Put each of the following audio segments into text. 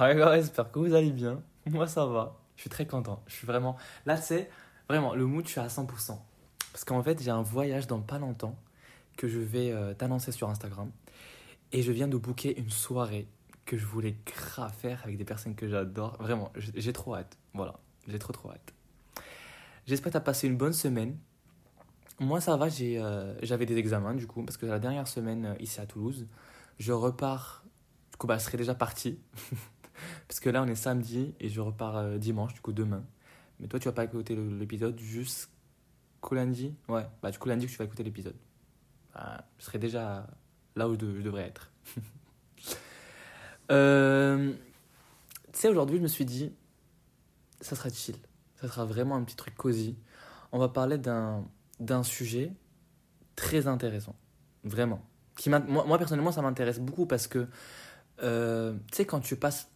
Ouais, j'espère que vous allez bien. Moi, ça va. Je suis très content. Je suis vraiment. Là, c'est vraiment le mood, je suis à 100%. Parce qu'en fait, j'ai un voyage dans pas longtemps que je vais euh, t'annoncer sur Instagram. Et je viens de booker une soirée que je voulais grave faire avec des personnes que j'adore. Vraiment, j'ai trop hâte. Voilà, j'ai trop trop hâte. J'espère que tu as passé une bonne semaine. Moi, ça va, euh, j'avais des examens du coup, parce que la dernière semaine euh, ici à Toulouse, je repars. Du coup, bah, je serai déjà parti. parce que là, on est samedi et je repars euh, dimanche, du coup, demain. Mais toi, tu vas pas écouter l'épisode jusqu'au lundi? Ouais, bah, du coup, lundi que tu vas écouter l'épisode. Bah, je serai déjà là où je, de- je devrais être. Euh, tu sais, aujourd'hui, je me suis dit, ça sera chill. Ça sera vraiment un petit truc cosy. On va parler d'un sujet très intéressant. Vraiment. Qui moi, moi, personnellement, ça m'intéresse beaucoup parce que, euh, tu sais, quand tu passes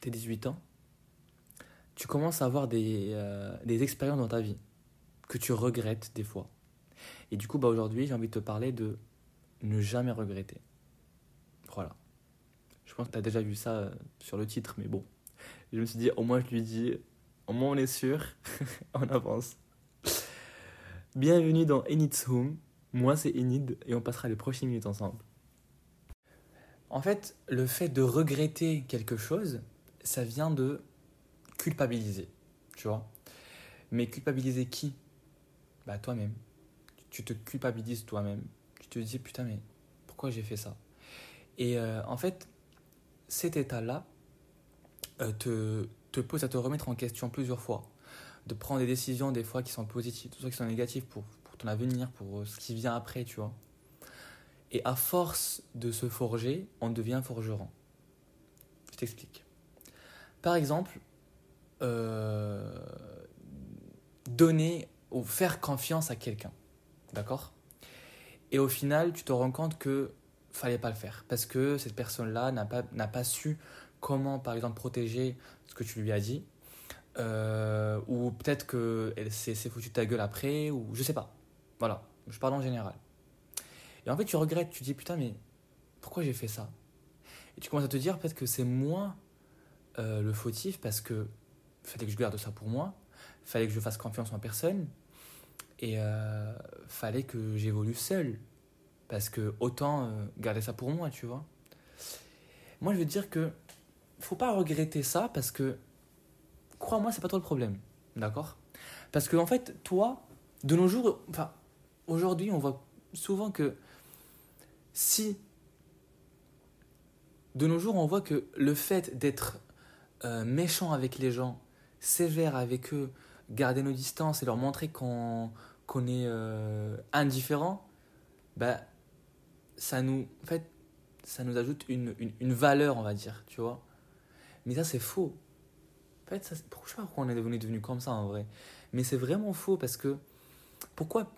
tes 18 ans, tu commences à avoir des, euh, des expériences dans ta vie que tu regrettes des fois. Et du coup, bah, aujourd'hui, j'ai envie de te parler de ne jamais regretter. Voilà. Je pense que tu as déjà vu ça euh, sur le titre, mais bon. Je me suis dit, au moins je lui dis, au moins on est sûr, on avance. Bienvenue dans Enid's Home. Moi c'est Enid et on passera les prochaines minutes ensemble. En fait, le fait de regretter quelque chose, ça vient de culpabiliser, tu vois. Mais culpabiliser qui? Bah toi-même. Tu te culpabilises toi-même. Tu te dis, putain, mais pourquoi j'ai fait ça? Et euh, en fait, cet état-là euh, te, te pose à te remettre en question plusieurs fois, de prendre des décisions des fois qui sont positives, soit qui sont négatives pour, pour ton avenir, pour euh, ce qui vient après, tu vois. Et à force de se forger, on devient forgeron. Je t'explique. Par exemple, euh, donner ou faire confiance à quelqu'un, d'accord? Et au final, tu te rends compte que fallait pas le faire parce que cette personne-là n'a pas, pas su comment, par exemple, protéger ce que tu lui as dit. Euh, ou peut-être qu'elle s'est s'est foutu de ta gueule après, ou je sais pas. Voilà, je parle en général. Et en fait, tu regrettes, tu dis putain, mais pourquoi j'ai fait ça? Et tu commences à te dire peut-être que c'est moi euh, le fautif parce que fallait que je garde ça pour moi, fallait que je fasse confiance en personne, et euh, fallait que j'évolue seul. Parce que autant euh, garder ça pour moi, tu vois. Moi, je veux dire que faut pas regretter ça parce que, crois-moi, c'est pas toi le problème. D'accord? Parce que, en fait, toi, de nos jours, enfin, aujourd'hui, on voit souvent que si. De nos jours, on voit que le fait d'être euh, méchant avec les gens, sévère avec eux, garder nos distances et leur montrer qu'on qu'on est euh, indifférent, bah, ça nous, en fait, ça nous ajoute une, une, valeur, on va dire, tu vois. Mais ça, c'est faux. En fait, ça, je sais pas pourquoi on est devenu, devenu comme ça, en vrai. Mais c'est vraiment faux parce que, pourquoi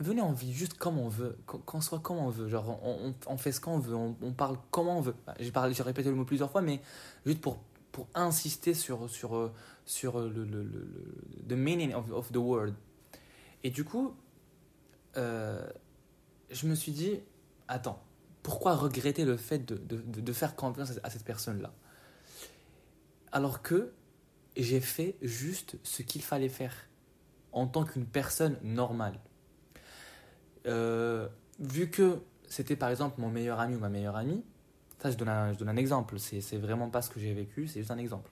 Venez, on vit juste comme on veut, qu'on soit comme on veut. Genre, on, on, fait ce qu'on veut, on, on parle comme on veut. Bah, j'ai répété le mot plusieurs fois, mais juste pour, pour insister sur, sur, euh, sur le, le, le, le- the meaning of, of the word. Et du coup, euh, je me suis dit, attends, pourquoi regretter le fait de, de, de- faire confiance à cette personne-là? Alors que j'ai fait juste ce qu'il fallait faire en tant qu'une personne normale. Euh, vu que c'était par exemple mon meilleur ami ou ma meilleure amie, ça je donne un, je donne un exemple, c'est vraiment pas ce que j'ai vécu, c'est juste un exemple.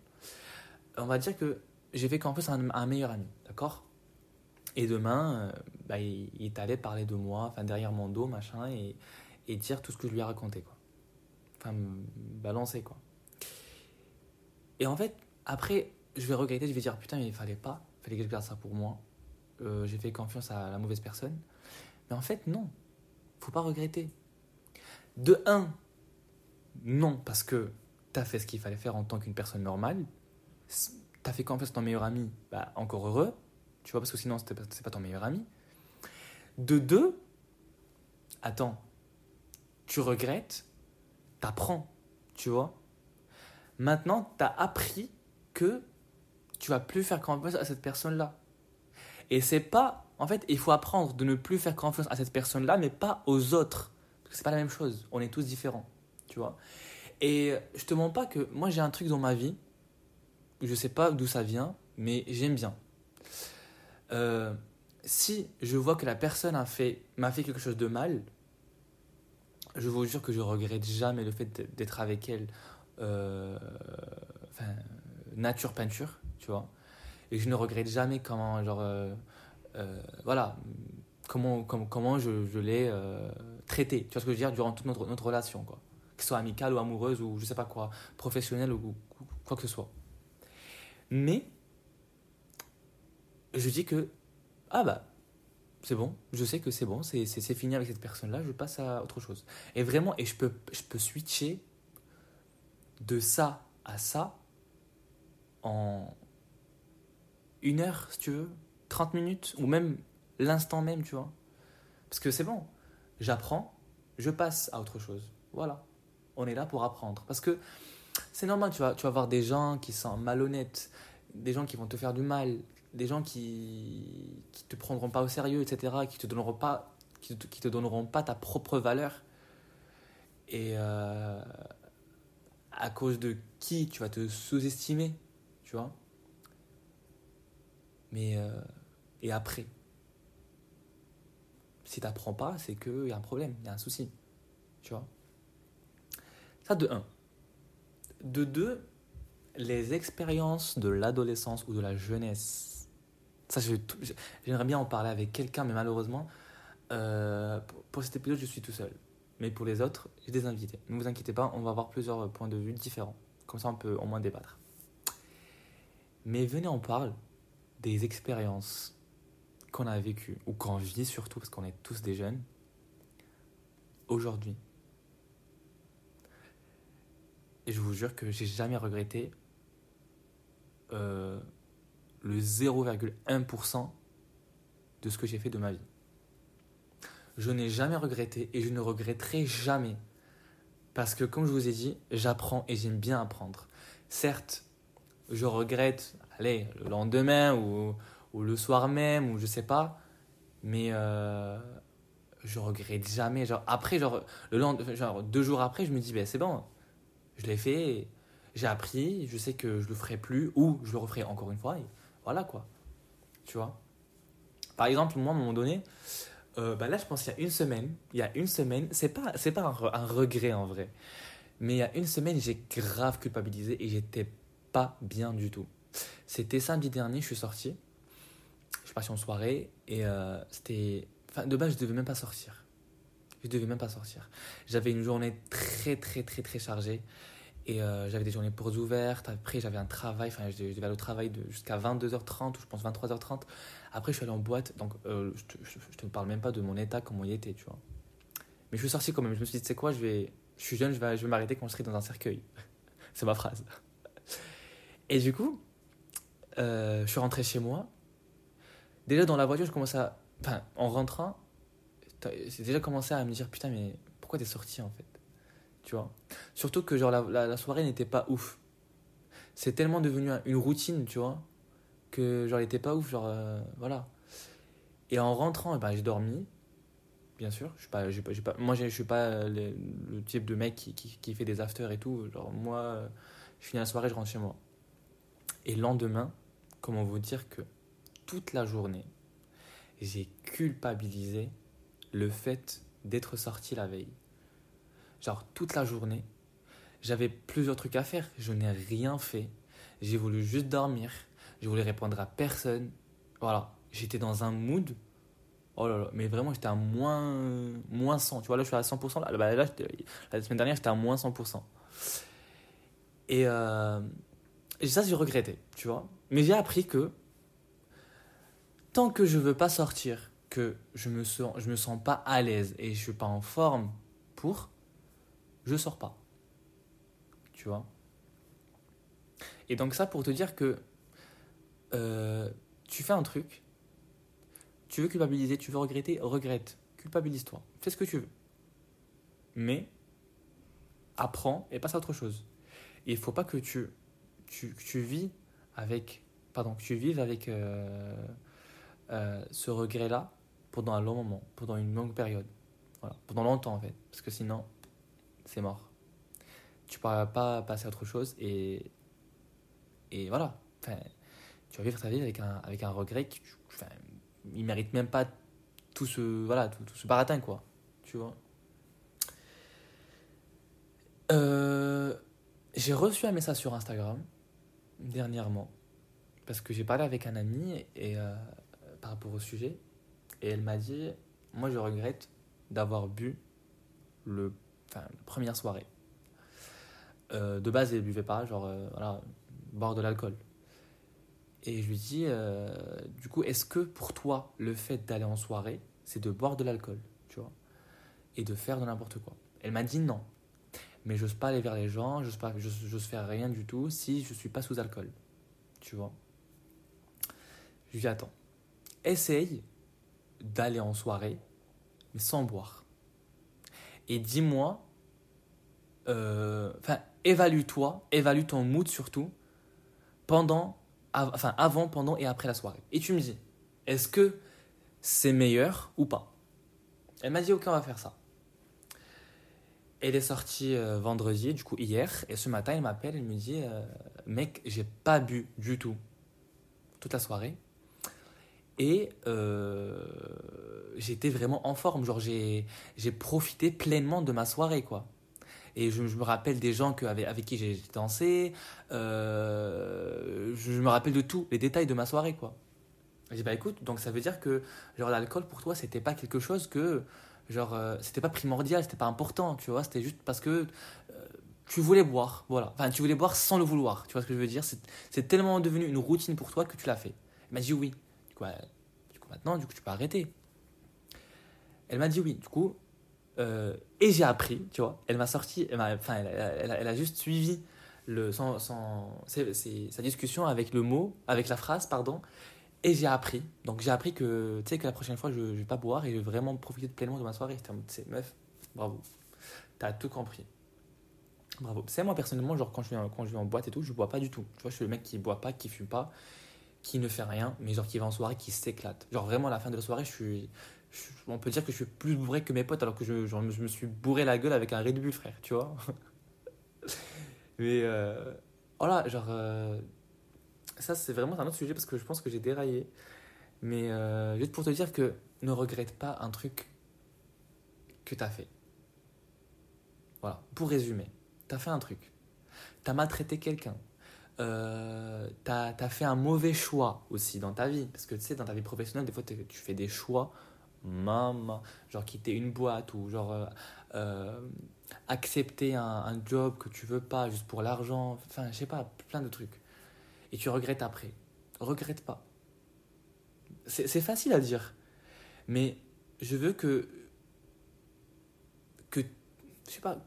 On va dire que j'ai fait confiance à un, meilleur ami, d'accord? Et demain, euh, bah, il, est allé parler de moi, enfin derrière mon dos, machin, et, dire tout ce que je lui ai raconté, quoi. Enfin, me balancer, quoi. Et en fait, après, je vais regretter, je vais dire putain, il fallait pas, il fallait que je garde ça pour moi. Euh, j'ai fait confiance à la mauvaise personne. Mais en fait, non. Faut pas regretter. De un, non, parce que tu as fait ce qu'il fallait faire en tant qu'une personne normale. Tu as fait confiance à ton meilleur ami, bah, encore heureux. Tu vois, parce que sinon, c'était pas- c'est pas ton meilleur ami. De deux, attends, tu regrettes, t'apprends, tu vois. Maintenant, tu as appris que tu vas plus faire confiance à cette personne-là. Et c'est pas. En fait, il faut apprendre de ne plus faire confiance à cette personne-là, mais pas aux autres. Parce que c'est pas la même chose. On est tous différents. Tu vois Et je te mens pas que moi j'ai un truc dans ma vie, je sais pas d'où ça vient, mais j'aime bien. Euh, si je vois que la personne a fait, m'a fait quelque chose de mal, je vous jure que je regrette jamais le fait d'être avec elle, euh, nature peinture, tu vois. Et je ne regrette jamais comment, genre, euh, voilà, comment, comment, comment je, je l'ai traité, tu vois ce que je veux dire, durant toute notre, notre relation, quoi. Que ce soit amicale ou amoureuse ou je sais pas quoi, professionnelle ou quoi que ce soit. Mais, je dis que, ah bah, c'est bon, je sais que c'est bon, c'est fini avec cette personne-là, je passe à autre chose. Et vraiment, et je peux, je peux switcher de ça à ça en une heure, si tu veux, 30 minutes, ou même l'instant même, tu vois. Parce que c'est bon, j'apprends, je passe à autre chose. Voilà, on est là pour apprendre. Parce que c'est normal, tu vas, tu vas voir des gens qui sont malhonnêtes, des gens qui vont te faire du mal, des gens qui qui te prendront pas au sérieux, etc., qui te donneront pas, te, donneront pas ta propre valeur. Et euh, à cause de qui tu vas te sous-estimer, tu vois. Mais euh, et après, si tu n'apprends pas, c'est qu'il y a un problème, il y a un souci, tu vois. Ça de 1. De 2, les expériences de l'adolescence ou de la jeunesse. Ça, j'aimerais bien en parler avec quelqu'un, mais malheureusement, euh, pour cet épisode, je suis tout seul. Mais pour les autres, j'ai des invités. Ne vous inquiétez pas, on va avoir plusieurs points de vue différents. Comme ça, on peut au moins débattre. Mais venez, on parle des expériences qu'on a vécues, ou qu'on vit surtout, parce qu'on est tous des jeunes, aujourd'hui. Et je vous jure que j'ai jamais regretté euh, le 0,1% de ce que j'ai fait de ma vie. Je n'ai jamais regretté et je ne regretterai jamais. Parce que comme je vous ai dit, j'apprends et j'aime bien apprendre. Certes, je regrette, allez, le lendemain ou, le soir même ou je sais pas, mais euh, je regrette jamais. Genre après, genre, le lendemain, genre deux jours après, je me dis, ben c'est bon, je l'ai fait, j'ai appris, je sais que je le ferai plus ou je le referai encore une fois. Et voilà quoi. Tu vois? Par exemple, moi, à un moment donné, euh, bah là, je pense qu'il y a une semaine, il y a une semaine, c'est pas, c'est pas un, regret en vrai, mais il y a une semaine, j'ai grave culpabilisé et j'étais pas bien du tout. C'était samedi dernier, je suis sorti, je suis parti en soirée et euh, c'était. Enfin, de base, je devais même pas sortir. Je devais même pas sortir. J'avais une journée très, très, très, très chargée. Et euh, j'avais des journées portes ouvertes. Après, j'avais un travail. Enfin, je devais aller au travail jusqu'à 22h30 ou je pense 23h30. Après, je suis allé en boîte. Donc, euh, je, te, te parle même pas de mon état, comment il était, tu vois. Mais je suis sorti quand même. Je me suis dit, tu sais quoi, je, vais, je suis jeune, je vais, je vais m'arrêter quand je serai dans un cercueil. C'est ma phrase. Et du coup, euh, je suis rentré chez moi. Déjà, dans la voiture, je commençais à. Enfin, en rentrant, j'ai déjà commencé à me dire, putain, mais pourquoi t'es sorti en fait? Tu vois? Surtout que genre la, soirée n'était pas ouf. C'est tellement devenu une routine, tu vois, que genre elle était pas ouf, genre euh, voilà. Et en rentrant, eh ben, j'ai dormi, bien sûr. Je suis pas, j'ai pas, pas, moi je suis pas le, type de mec qui, qui, qui, fait des afters et tout. Genre moi, je finis la soirée, je rentre chez moi. Et le lendemain, comment vous dire que toute la journée, j'ai culpabilisé le fait d'être sorti la veille genre toute la journée. J'avais plusieurs trucs à faire, je n'ai rien fait. J'ai voulu juste dormir, je voulais répondre à personne. Voilà, j'étais dans un mood. Oh là là, mais vraiment j'étais à moins, moins 100. Tu vois, là je suis à 100%. Là, bah, là la semaine dernière j'étais à moins 100%. Et, euh, et ça, j'ai regretté, tu vois. Mais j'ai appris que tant que je veux pas sortir, que je me sens, je me sens pas à l'aise et je suis pas en forme pour, je sors pas. Tu vois? Et donc ça pour te dire que euh, tu fais un truc, tu veux culpabiliser, tu veux regretter, regrette, culpabilise-toi, fais ce que tu veux. Mais apprends et passe à autre chose. Et il faut pas que tu, tu, tu vis avec, pardon, que tu vives avec euh, euh, ce regret-là pendant un long moment, pendant une longue période. Voilà, pendant longtemps en fait. Parce que sinon, c'est mort. tu pourras pas passer à autre chose et, et voilà. Tu vas vivre ta vie avec un, avec un regret qui, enfin, il mérite même pas tout ce, voilà, tout, ce baratin, quoi. Tu vois? Euh, j'ai reçu un message sur Instagram dernièrement parce que j'ai parlé avec un ami et euh, par rapport au sujet et elle m'a dit moi je regrette d'avoir bu le la première soirée euh, de base elle buvait pas genre voilà boire de l'alcool et je lui dis, euh, du coup, est-ce que pour toi, le fait d'aller en soirée, c'est de boire de l'alcool, tu vois, et de faire de n'importe quoi? Elle m'a dit non. Mais j'ose pas aller vers les gens, j'ose pas, faire rien du tout si je suis pas sous alcool, tu vois. Je lui dis, attends, essaye d'aller en soirée, mais sans boire. Et dis-moi, euh, enfin, évalue-toi, évalue ton mood surtout, pendant enfin avant, pendant et après la soirée. Et tu me dis, est-ce que c'est meilleur ou pas? Elle m'a dit, ok, on va faire ça. Elle est sortie euh, vendredi, du coup hier, et ce matin, elle m'appelle, elle me dit, euh, mec, j'ai pas bu du tout toute la soirée. Et euh, j'étais vraiment en forme, genre j'ai profité pleinement de ma soirée, quoi. Et je, me rappelle des gens avec, qui j'ai dansé. Euh, je me rappelle de tout, les détails de ma soirée, quoi. J'ai dit, bah écoute, donc ça veut dire que genre l'alcool pour toi, c'était pas quelque chose que. Genre, euh, c'était pas primordial, c'était pas important, tu vois. C'était juste parce que tu voulais boire, voilà. Enfin, tu voulais boire sans le vouloir, tu vois ce que je veux dire? C'est tellement devenu une routine pour toi que tu l'as fait. Elle m'a dit oui. Du coup, du coup, maintenant, du coup, tu peux arrêter. Elle m'a dit oui. Du coup, euh, et j'ai appris, tu vois. Elle m'a sorti, elle, enfin, elle, elle, a juste suivi le, son, sa discussion avec le mot, avec la phrase, pardon. Et j'ai appris. Donc j'ai appris que, tu sais, que la prochaine fois, je ne vais pas boire et je vais vraiment profiter pleinement de ma soirée. C'est meuf, bravo. T'as tout compris. Bravo. C'est moi personnellement, genre quand je, vais, quand je vais en boîte et tout, je bois pas du tout. Tu vois, je suis le mec qui boit pas, qui fume pas, qui ne fait rien, mais genre qui va en soirée, qui s'éclate. Genre vraiment à la fin de la soirée, je suis, on peut dire que je suis plus bourré que mes potes alors que je, je me suis bourré la gueule avec un Red frère, tu vois. Mais euh, voilà, genre, euh, ça c'est vraiment un autre sujet parce que je pense que j'ai déraillé. Mais euh, juste pour te dire que ne regrette pas un truc que tu as fait. Voilà, pour résumer, tu as fait un truc, tu as maltraité quelqu'un, euh, tu fait un mauvais choix aussi dans ta vie. Parce que tu sais, dans ta vie professionnelle, des fois, tu fais des choix maman, genre quitter une boîte ou genre euh, euh, accepter un, job que tu veux pas juste pour l'argent, enfin je sais pas, plein de trucs. Et tu regrettes après. Regrette pas. C'est facile à dire, mais je veux que que je sais pas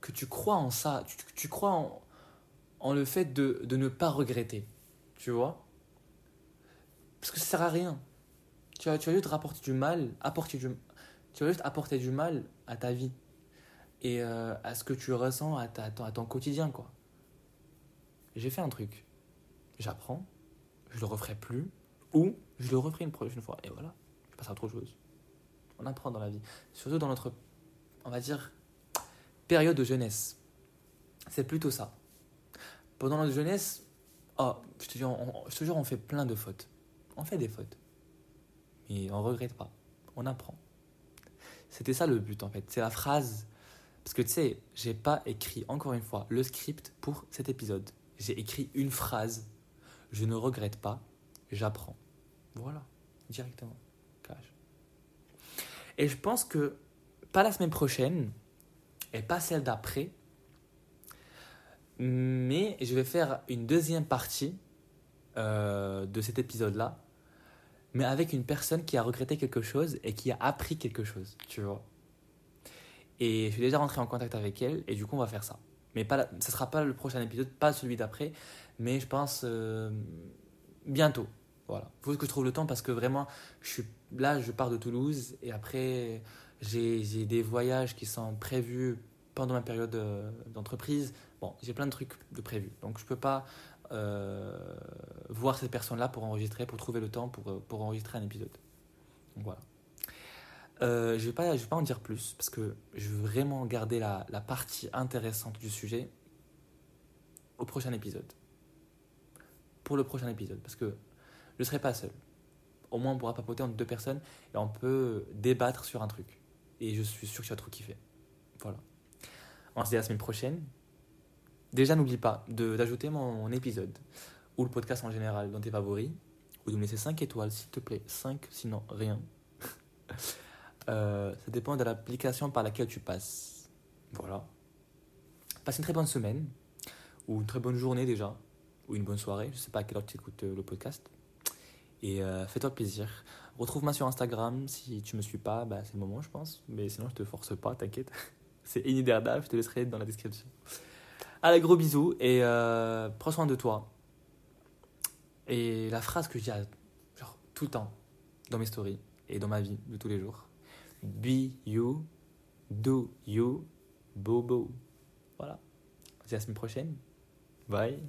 que tu crois en ça, tu, tu crois en, en le fait de, ne pas regretter, tu vois Parce que ça sert à rien. Tu vas, tu juste rapporter du mal, apporter du, tu vas juste apporter du mal à ta vie et euh, à ce que tu ressens à, ta, à ton quotidien, quoi. J'ai fait un truc, j'apprends, je le referai plus, ou je le referai une prochaine fois, et voilà, je passe à autre chose. On apprend dans la vie, surtout dans notre, on va dire, période de jeunesse. C'est plutôt ça. Pendant notre jeunesse, oh, je te, jure, on fait plein de fautes. On fait des fautes et on regrette pas. On apprend. C'était ça le but en fait. C'est la phrase. Parce que tu sais, j'ai pas écrit encore une fois le script pour cet épisode. J'ai écrit une phrase. Je ne regrette pas, j'apprends. Voilà, directement. Cash. Et je pense que pas la semaine prochaine et pas celle d'après, mais je vais faire une deuxième partie euh, de cet épisode-là mais avec une personne qui a regretté quelque chose et qui a appris quelque chose, tu vois. Et je suis déjà rentré en contact avec elle, et du coup, on va faire ça. Mais pas ça sera pas le prochain épisode, pas celui d'après, mais je pense euh, bientôt. Voilà. Il faut que je trouve le temps parce que vraiment, je suis là, je pars de Toulouse, et après, j'ai des voyages qui sont prévus pendant ma période euh, d'entreprise. Bon, j'ai plein de trucs de prévus, donc je peux pas euh, voir cette personne-là pour enregistrer, pour trouver le temps pour, pour enregistrer un épisode. Donc voilà. Euh, je vais pas, vais pas en dire plus parce que je veux vraiment garder la, la partie intéressante du sujet au prochain épisode. Pour le prochain épisode, parce que je ne serai pas seul. Au moins, on pourra papoter entre deux personnes et on peut débattre sur un truc. Et je suis sûr que tu vas trop kiffer. Voilà. On se dit à la semaine prochaine. Déjà, n'oublie pas d'ajouter mon, épisode ou le podcast en général dans tes favoris ou de me laisser 5 étoiles, s'il te plaît. 5, sinon rien. Euh, ça dépend de l'application par laquelle tu passes. Voilà. Passe une très bonne semaine ou une très bonne journée déjà ou une bonne soirée. Je sais pas à quelle heure tu écoutes euh, le podcast. Et euh, fais-toi plaisir. Retrouve-moi sur Instagram. Si tu me suis pas, bah, c'est le moment, je pense. Mais sinon, je te force pas, t'inquiète. c'est Iniderdal, je te laisserai dans la description. Allez, gros bisous et euh, prends soin de toi. Et la phrase que je dis à- genre, tout le temps dans mes stories et dans ma vie de tous les jours Be you, do you, bobo. Voilà. On à la semaine prochaine. Bye.